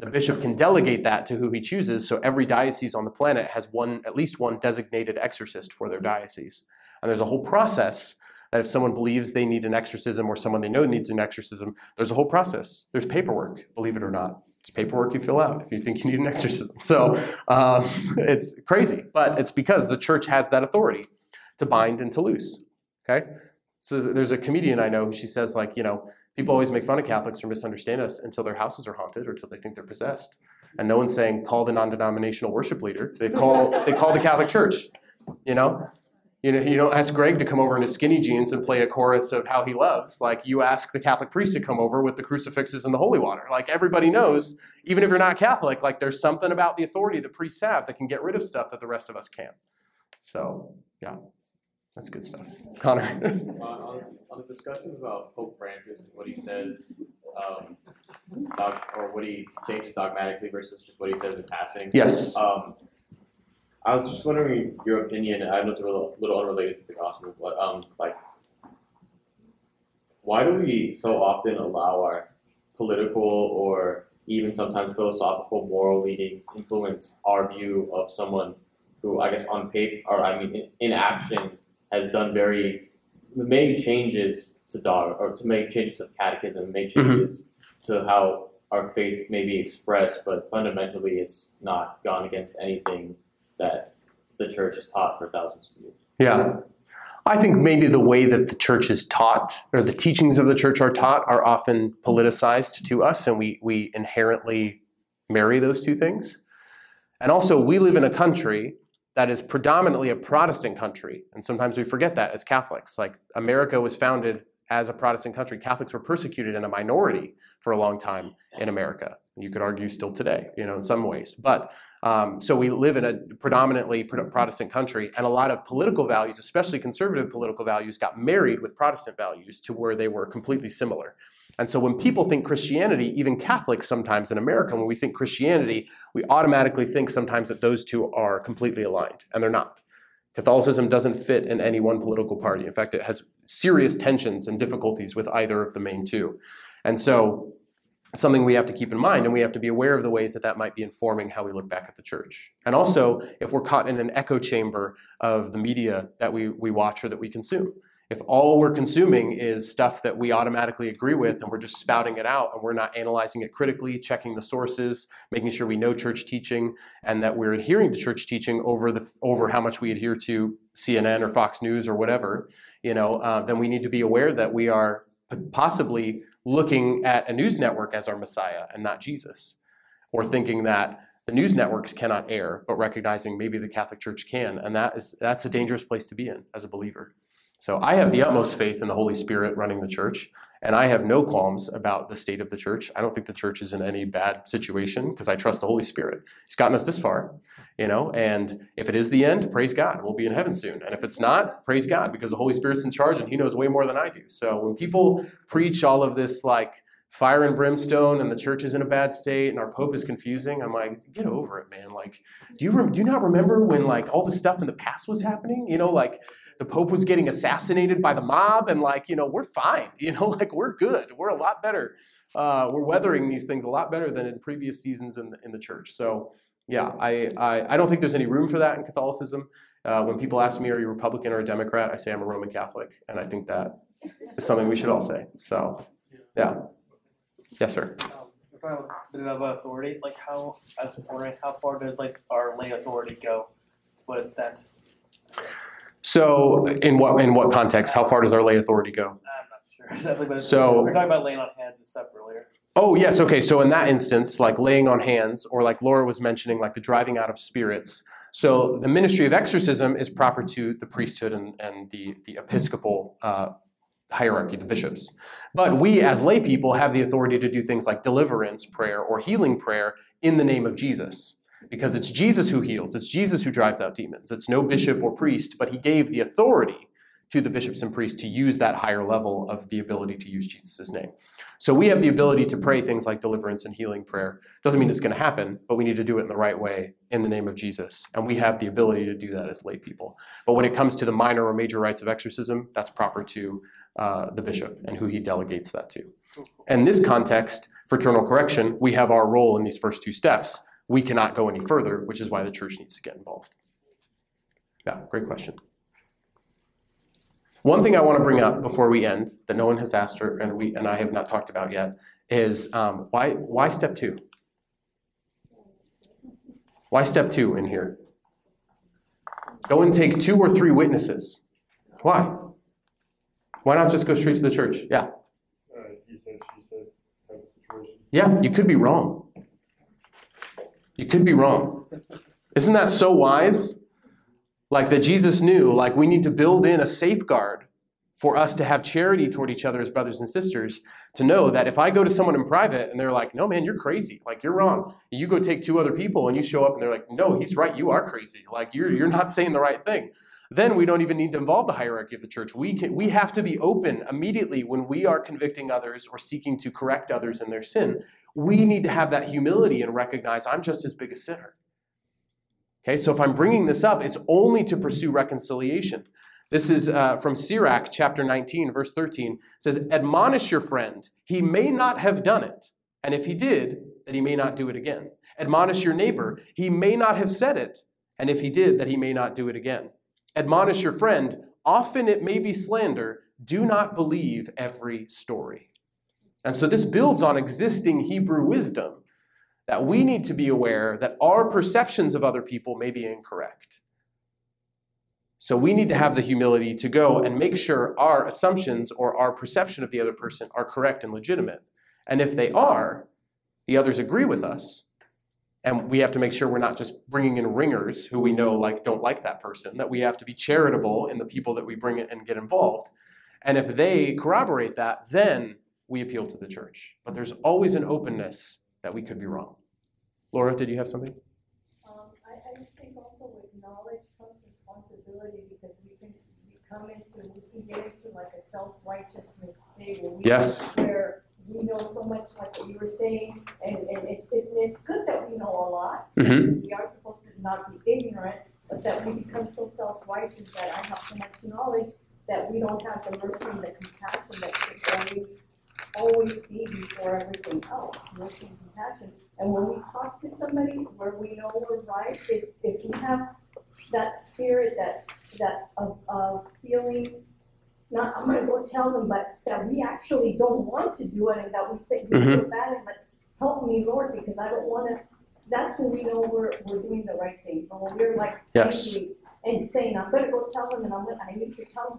Speaker 1: The bishop can delegate that to who he chooses, so every diocese on the planet has one, at least one designated exorcist for their diocese. And there's a whole process that if someone believes they need an exorcism or someone they know needs an exorcism, there's a whole process. There's paperwork, believe it or not. It's paperwork you fill out if you think you need an exorcism. So um, it's crazy, but it's because the church has that authority to bind and to loose. Okay? So there's a comedian I know, who she says, like, you know, people always make fun of Catholics or misunderstand us until their houses are haunted or until they think they're possessed. And no one's saying call the non-denominational worship leader. They call they call the Catholic Church. You know, you know, you don't ask Greg to come over in his skinny jeans and play a chorus of how he loves. Like you ask the Catholic priest to come over with the crucifixes and the holy water. Like everybody knows, even if you're not Catholic, like there's something about the authority the priests have that can get rid of stuff that the rest of us can't. So yeah, that's good stuff. Connor.
Speaker 4: on, on, on the discussions about Pope Francis and what he says, um, dog, or what he changes dogmatically versus just what he says in passing.
Speaker 1: yes.
Speaker 4: Um, I was just wondering your opinion. I know it's a little, little unrelated to the gospel, but um, like, why do we so often allow our political or even sometimes philosophical moral leanings influence our view of someone who, I guess, on paper or I mean, in, action, has done very made changes to dog or to make changes to the catechism, made changes to how our faith may be expressed, but fundamentally, it's not gone against anything that the church has taught for thousands of years.
Speaker 1: Yeah. I think maybe the way that the church is taught, or the teachings of the church are taught, are often politicized to us, and we, we inherently marry those two things. And also, we live in a country that is predominantly a Protestant country, and sometimes we forget that as Catholics. Like, America was founded as a Protestant country. Catholics were persecuted in a minority for a long time in America. You could argue still today, you know, in some ways. But um, so we live in a predominantly Protestant country, and a lot of political values, especially conservative political values, got married with Protestant values to where they were completely similar. And so when people think Christianity, even Catholics sometimes in America, when we think Christianity, we automatically think sometimes that those two are completely aligned, and they're not. Catholicism doesn't fit in any one political party. In fact, it has serious tensions and difficulties with either of the main two. And so something we have to keep in mind, and we have to be aware of the ways that that might be informing how we look back at the church. And also, if we're caught in an echo chamber of the media that we, we watch or that we consume. If all we're consuming is stuff that we automatically agree with and we're just spouting it out and we're not analyzing it critically, checking the sources, making sure we know church teaching and that we're adhering to church teaching over the over how much we adhere to CNN or Fox News or whatever, you know, uh, then we need to be aware that we are possibly looking at a news network as our Messiah and not Jesus, or thinking that the news networks cannot err, but recognizing maybe the Catholic Church can, and that is that's a dangerous place to be in as a believer. So I have the utmost faith in the Holy Spirit running the church, and I have no qualms about the state of the church. I don't think the church is in any bad situation because I trust the Holy Spirit. He's gotten us this far, you know, and if it is the end, praise God, we'll be in heaven soon. And if it's not, praise God because the Holy Spirit's in charge and he knows way more than I do. So when people preach all of this like fire and brimstone and the church is in a bad state and our pope is confusing, I'm like, get over it, man. Like, do you re- do you not remember when like all the stuff in the past was happening? You know, like the Pope was getting assassinated by the mob, and like, you know, we're fine. You know, like we're good. We're a lot better uh, we're weathering these things a lot better than in previous seasons in the, in the church. So, yeah, I, I, I don't think there's any room for that in Catholicism. Uh, when people ask me, are you Republican or a Democrat? I say I'm a Roman Catholic. And I think that is something we should all say. So, yeah. Yes, sir.
Speaker 10: Um, about authority, like how, I was wondering, how far does like our lay authority go? What extent?
Speaker 1: So, in what in what context? How far does our lay authority go?
Speaker 10: I'm not sure exactly, but
Speaker 1: So-
Speaker 10: we we're talking about laying on hands and stuff earlier.
Speaker 1: Oh, yes. Okay. So, in that instance, like laying on hands, or like Laura was mentioning, like the driving out of spirits. So, the ministry of exorcism is proper to the priesthood and, and the, the episcopal uh, hierarchy, the bishops. But we, as lay people, have the authority to do things like deliverance prayer or healing prayer in the name of Jesus. Because it's Jesus who heals, it's Jesus who drives out demons. It's no bishop or priest, but he gave the authority to the bishops and priests to use that higher level of the ability to use Jesus' name. So we have the ability to pray things like deliverance and healing prayer. Doesn't mean it's going to happen, but we need to do it in the right way in the name of Jesus. And we have the ability to do that as lay people. But when it comes to the minor or major rites of exorcism, that's proper to uh, the bishop and who he delegates that to. In this context, fraternal correction, we have our role in these first two steps. We cannot go any further, which is why the church needs to get involved. Yeah, great question. One thing I want to bring up before we end that no one has asked or and we and I have not talked about yet is um, why why step two? Why step two in here? Go and take two or three witnesses. Why? Why not just go straight to the church? Yeah.
Speaker 2: Uh, he said, she said, type of situation.
Speaker 1: Yeah, you could be wrong. You could be wrong. Isn't that so wise? Like that Jesus knew, like we need to build in a safeguard for us to have charity toward each other as brothers and sisters, to know that if I go to someone in private and they're like, no, man, you're crazy. Like, you're wrong. You go take two other people and you show up and they're like, no, he's right. You are crazy. Like, you're, you're not saying the right thing. Then we don't even need to involve the hierarchy of the church. We, can, we have to be open immediately when we are convicting others or seeking to correct others in their sin. We need to have that humility and recognize I'm just as big a sinner. Okay, so if I'm bringing this up, it's only to pursue reconciliation. This is uh, from Sirach chapter 19, verse 13. It says, Admonish your friend, he may not have done it, and if he did, that he may not do it again. Admonish your neighbor, he may not have said it, and if he did, that he may not do it again. Admonish your friend, often it may be slander, do not believe every story. And so this builds on existing Hebrew wisdom that we need to be aware that our perceptions of other people may be incorrect. So we need to have the humility to go and make sure our assumptions or our perception of the other person are correct and legitimate. And if they are, the others agree with us. And we have to make sure we're not just bringing in ringers who we know like don't like that person, that we have to be charitable in the people that we bring in and get involved. And if they corroborate that, then we appeal to the church. But there's always an openness that we could be wrong. Laura, did you have something?
Speaker 8: Um, I, I just think also with knowledge comes responsibility because we can, we come into, we can get into like a self-righteousness state where we.
Speaker 1: Yes.
Speaker 8: Where we know so much, like what you were saying, and, and it's, it, it's good that we know a lot.
Speaker 1: Mm-hmm.
Speaker 8: We are supposed to not be ignorant, but that we become so self-righteous that I have so much knowledge that we don't have the mercy and the compassion that should always, always be before everything else, mercy and compassion. And when we talk to somebody where we know we're right, is if we have that spirit, that, that of, of feeling, not, I'm gonna go tell them, but that we actually don't want to do it and that we say, we mm-hmm. feel bad and but help me, Lord, because I don't wanna, that's when we know we're, we're doing the right thing. But when we're like
Speaker 1: Yes.
Speaker 8: angry and saying, I'm gonna go tell them and I'm gonna, I need to tell them,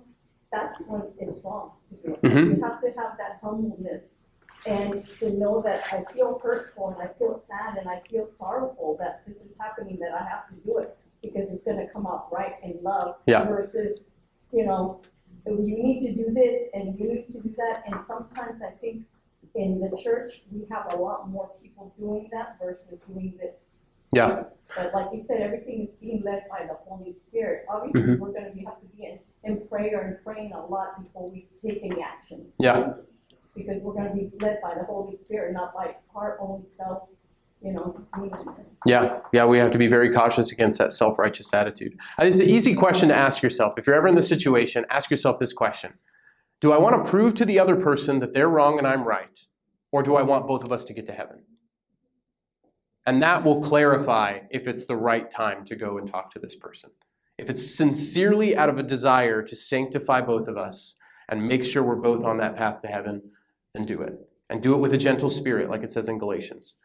Speaker 8: that's when it's wrong to do it.
Speaker 1: Mhm.
Speaker 8: You have to have that humbleness and to know that I feel hurtful and I feel sad and I feel sorrowful that this is happening, that I have to do it because it's gonna come out right in love.
Speaker 1: Yeah.
Speaker 8: Versus, you know, you need to do this and you need to do that, and sometimes I think in the church, we have a lot more people doing that versus doing this.
Speaker 1: Yeah.
Speaker 8: But like you said, everything is being led by the Holy Spirit. Obviously,
Speaker 1: Mhm.
Speaker 8: we're gonna be, have to be in, in prayer and praying a lot before we take any action
Speaker 1: Yeah.
Speaker 8: because we're gonna be led by the Holy Spirit, not by our own self, you know.
Speaker 1: Yeah, yeah, we have to be very cautious against that self righteous attitude. Uh, it's an easy question to ask yourself. If you're ever in this situation, ask yourself this question Do I want to prove to the other person that they're wrong and I'm right? Or do I want both of us to get to heaven? And that will clarify if it's the right time to go and talk to this person. If it's sincerely out of a desire to sanctify both of us and make sure we're both on that path to heaven, then do it. And do it with a gentle spirit, like it says in Galatians.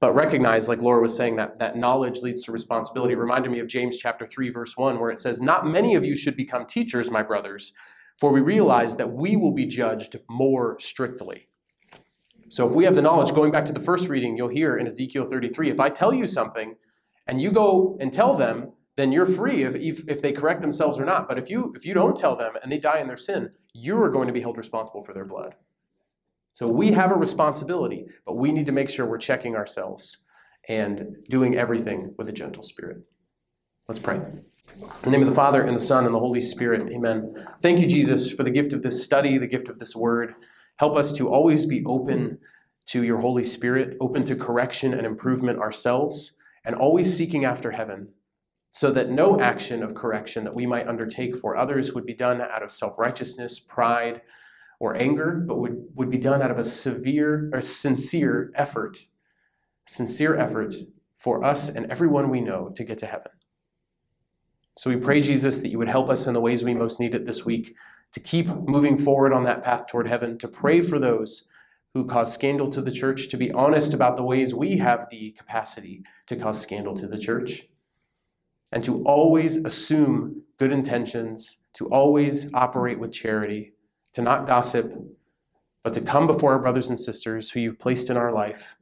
Speaker 1: But recognize, like Laura was saying, that, that knowledge leads to responsibility. It reminded me of James chapter 3, verse 1, where it says, Not many of you should become teachers, my brothers, for we realize that we will be judged more strictly. So if we have the knowledge, going back to the first reading, you'll hear in Ezekiel 33, if I tell you something and you go and tell them, then you're free if, if, if they correct themselves or not. But if you if you don't tell them and they die in their sin, you are going to be held responsible for their blood. So we have a responsibility, but we need to make sure we're checking ourselves and doing everything with a gentle spirit. Let's pray. In the name of the Father, and the Son, and the Holy Spirit, amen. Thank you, Jesus, for the gift of this study, the gift of this word. Help us to always be open to your Holy Spirit, open to correction and improvement ourselves, and always seeking after heaven, so that no action of correction that we might undertake for others would be done out of self righteousness, pride, or anger, but would, would be done out of a severe or sincere effort, sincere effort for us and everyone we know to get to heaven. So we pray, Jesus, that you would help us in the ways we most need it this week to keep moving forward on that path toward heaven, to pray for those who cause scandal to the church, to be honest about the ways we have the capacity to cause scandal to the church, and to always assume good intentions, to always operate with charity, to not gossip, but to come before our brothers and sisters who you've placed in our life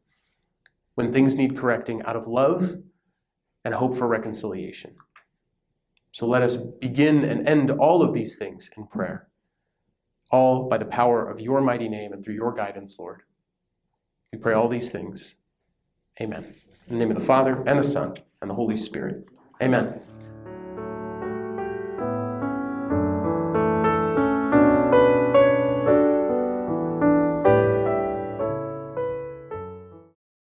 Speaker 1: when things need correcting out of love and hope for reconciliation. So let us begin and end all of these things in prayer, all by the power of your mighty name and through your guidance, Lord. We pray all these things. Amen. In the name of the Father, and the Son, and the Holy Spirit. Amen.